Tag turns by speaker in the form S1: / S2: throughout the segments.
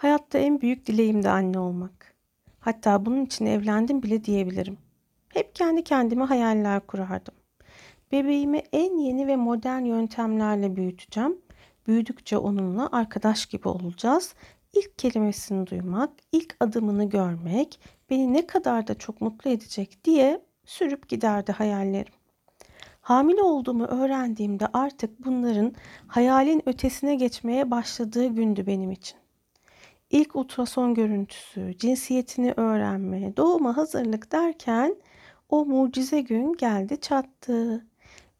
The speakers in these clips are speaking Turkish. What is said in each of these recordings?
S1: Hayatta en büyük dileğim de anne olmak. Hatta bunun için evlendim bile diyebilirim. Hep kendi kendime hayaller kurardım. Bebeğimi en yeni ve modern yöntemlerle büyüteceğim. Büyüdükçe onunla arkadaş gibi olacağız. İlk kelimesini duymak, ilk adımını görmek beni ne kadar da çok mutlu edecek diye sürüp giderdi hayallerim. Hamile olduğumu öğrendiğimde artık bunların hayalin ötesine geçmeye başladığı gündü benim için. İlk ultrason görüntüsü, cinsiyetini öğrenme, doğuma hazırlık derken o mucize gün geldi çattı.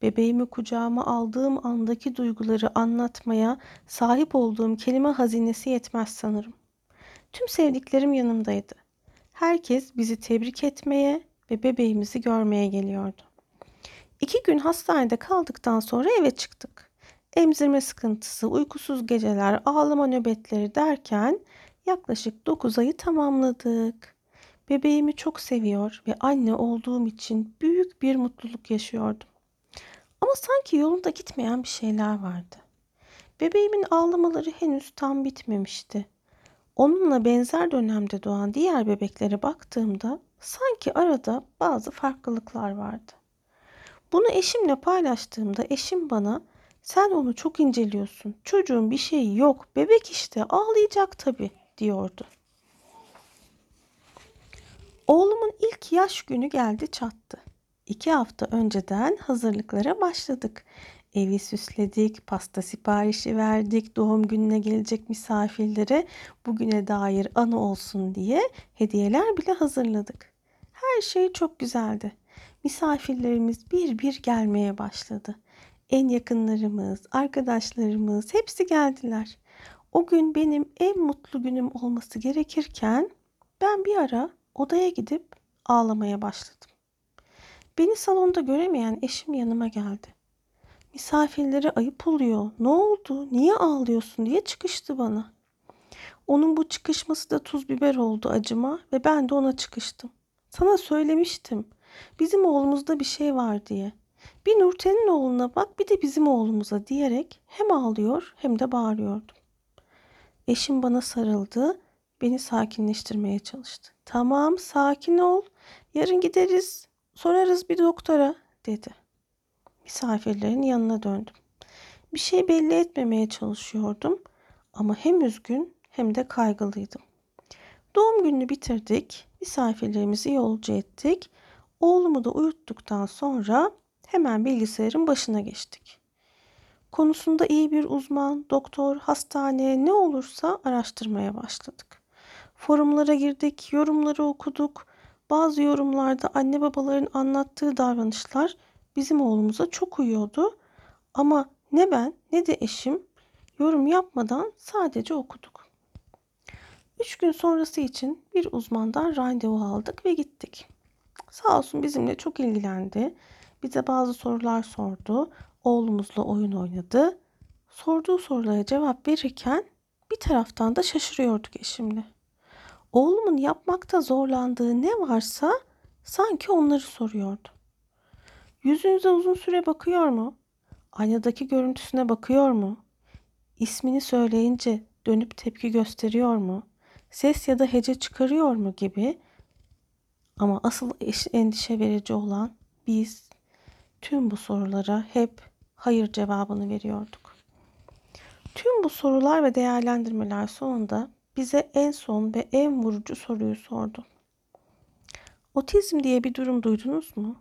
S1: Bebeğimi kucağıma aldığım andaki duyguları anlatmaya sahip olduğum kelime hazinesi yetmez sanırım. Tüm sevdiklerim yanımdaydı. Herkes bizi tebrik etmeye ve bebeğimizi görmeye geliyordu. İki gün hastanede kaldıktan sonra eve çıktık. Emzirme sıkıntısı, uykusuz geceler, ağlama nöbetleri derken yaklaşık 9 ayı tamamladık. Bebeğimi çok seviyor ve anne olduğum için büyük bir mutluluk yaşıyordum. Ama sanki yolunda gitmeyen bir şeyler vardı. Bebeğimin ağlamaları henüz tam bitmemişti. Onunla benzer dönemde doğan diğer bebeklere baktığımda sanki arada bazı farklılıklar vardı. Bunu eşimle paylaştığımda eşim bana sen onu çok inceliyorsun. Çocuğun bir şeyi yok. Bebek işte ağlayacak tabii diyordu. Oğlumun ilk yaş günü geldi çattı. İki hafta önceden hazırlıklara başladık. Evi süsledik, pasta siparişi verdik, doğum gününe gelecek misafirlere bugüne dair anı olsun diye hediyeler bile hazırladık. Her şey çok güzeldi. Misafirlerimiz bir bir gelmeye başladı. En yakınlarımız, arkadaşlarımız hepsi geldiler. O gün benim en mutlu günüm olması gerekirken ben bir ara odaya gidip ağlamaya başladım. Beni salonda göremeyen eşim yanıma geldi. Misafirlere ayıp oluyor. Ne oldu? Niye ağlıyorsun diye çıkıştı bana. Onun bu çıkışması da tuz biber oldu acıma ve ben de ona çıkıştım. Sana söylemiştim. Bizim oğlumuzda bir şey var diye. Bir Nurten'in oğluna bak bir de bizim oğlumuza diyerek hem ağlıyor hem de bağırıyordum. Eşim bana sarıldı, beni sakinleştirmeye çalıştı. Tamam, sakin ol. Yarın gideriz, sorarız bir doktora dedi. Misafirlerin yanına döndüm. Bir şey belli etmemeye çalışıyordum ama hem üzgün hem de kaygılıydım. Doğum gününü bitirdik, misafirlerimizi yolcu ettik. Oğlumu da uyuttuktan sonra hemen bilgisayarın başına geçtik. Konusunda iyi bir uzman, doktor, hastane ne olursa araştırmaya başladık. Forumlara girdik, yorumları okuduk. Bazı yorumlarda anne babaların anlattığı davranışlar bizim oğlumuza çok uyuyordu. Ama ne ben ne de eşim yorum yapmadan sadece okuduk. Üç gün sonrası için bir uzmandan randevu aldık ve gittik. Sağ olsun bizimle çok ilgilendi. Bize bazı sorular sordu. Oğlumuzla oyun oynadı. Sorduğu sorulara cevap verirken bir taraftan da şaşırıyorduk eşimle. Oğlumun yapmakta zorlandığı ne varsa sanki onları soruyordu. Yüzünüze uzun süre bakıyor mu? Aynadaki görüntüsüne bakıyor mu? İsmini söyleyince dönüp tepki gösteriyor mu? Ses ya da hece çıkarıyor mu gibi ama asıl endişe verici olan biz tüm bu sorulara hep hayır cevabını veriyorduk. Tüm bu sorular ve değerlendirmeler sonunda bize en son ve en vurucu soruyu sordu. Otizm diye bir durum duydunuz mu?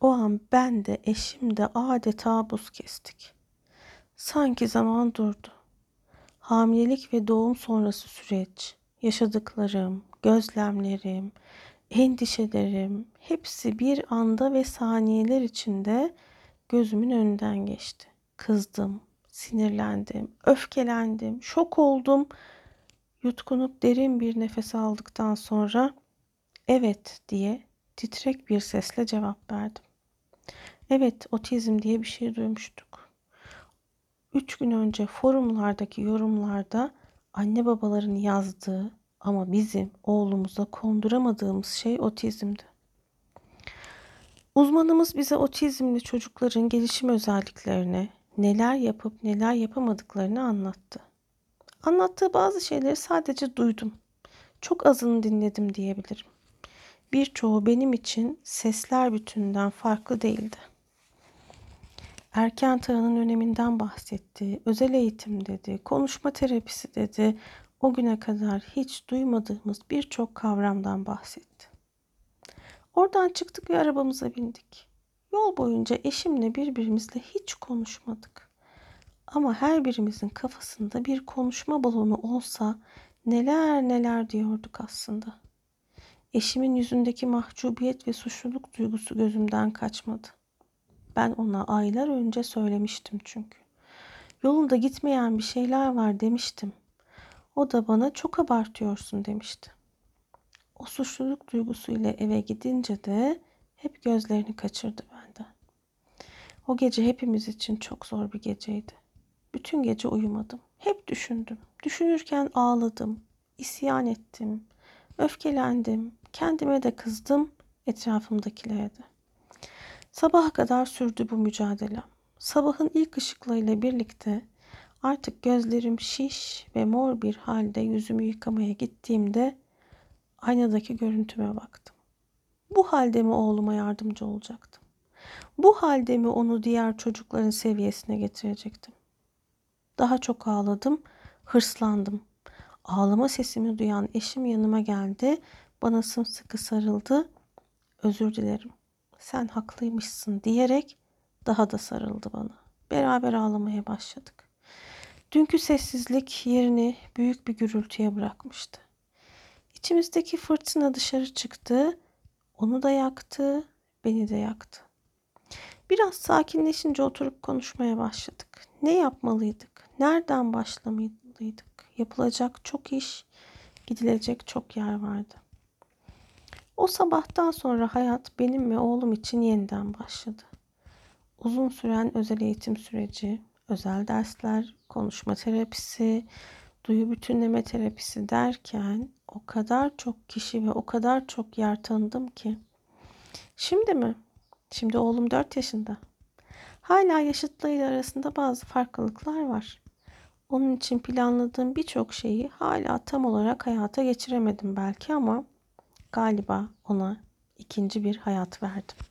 S1: O an ben de eşim de adeta buz kestik. Sanki zaman durdu. Hamilelik ve doğum sonrası süreç, yaşadıklarım, gözlemlerim, endişelerim hepsi bir anda ve saniyeler içinde gözümün önünden geçti. Kızdım, sinirlendim, öfkelendim, şok oldum. Yutkunup derin bir nefes aldıktan sonra evet diye titrek bir sesle cevap verdim. Evet, otizm diye bir şey duymuştuk. Üç gün önce forumlardaki yorumlarda anne babaların yazdığı ama bizim oğlumuza konduramadığımız şey otizmdi. Uzmanımız bize otizmli çocukların gelişim özelliklerini, neler yapıp neler yapamadıklarını anlattı. Anlattığı bazı şeyleri sadece duydum. Çok azını dinledim diyebilirim. Birçoğu benim için sesler bütününden farklı değildi. Erken tanının öneminden bahsetti, özel eğitim dedi, konuşma terapisi dedi. O güne kadar hiç duymadığımız birçok kavramdan bahsetti. Oradan çıktık ve arabamıza bindik. Yol boyunca eşimle birbirimizle hiç konuşmadık. Ama her birimizin kafasında bir konuşma balonu olsa neler neler diyorduk aslında. Eşimin yüzündeki mahcubiyet ve suçluluk duygusu gözümden kaçmadı. Ben ona aylar önce söylemiştim çünkü. Yolunda gitmeyen bir şeyler var demiştim. O da bana çok abartıyorsun demişti. O suçluluk duygusuyla eve gidince de hep gözlerini kaçırdı benden. O gece hepimiz için çok zor bir geceydi. Bütün gece uyumadım. Hep düşündüm. Düşünürken ağladım, isyan ettim, öfkelendim, kendime de kızdım, etrafımdakilere de. Sabaha kadar sürdü bu mücadele. Sabahın ilk ışıklarıyla birlikte artık gözlerim şiş ve mor bir halde yüzümü yıkamaya gittiğimde aynadaki görüntüme baktım. Bu halde mi oğluma yardımcı olacaktım? Bu halde mi onu diğer çocukların seviyesine getirecektim? Daha çok ağladım, hırslandım. Ağlama sesimi duyan eşim yanıma geldi, bana sımsıkı sarıldı. Özür dilerim. Sen haklıymışsın diyerek daha da sarıldı bana. Beraber ağlamaya başladık. Dünkü sessizlik yerini büyük bir gürültüye bırakmıştı. İçimizdeki fırtına dışarı çıktı. Onu da yaktı, beni de yaktı. Biraz sakinleşince oturup konuşmaya başladık. Ne yapmalıydık? Nereden başlamalıydık? Yapılacak çok iş, gidilecek çok yer vardı. O sabahtan sonra hayat benim ve oğlum için yeniden başladı. Uzun süren özel eğitim süreci, özel dersler, konuşma terapisi, duyu bütünleme terapisi derken o kadar çok kişi ve o kadar çok yer tanıdım ki. Şimdi mi? Şimdi oğlum 4 yaşında. Hala yaşıtlarıyla arasında bazı farklılıklar var. Onun için planladığım birçok şeyi hala tam olarak hayata geçiremedim belki ama galiba ona ikinci bir hayat verdim.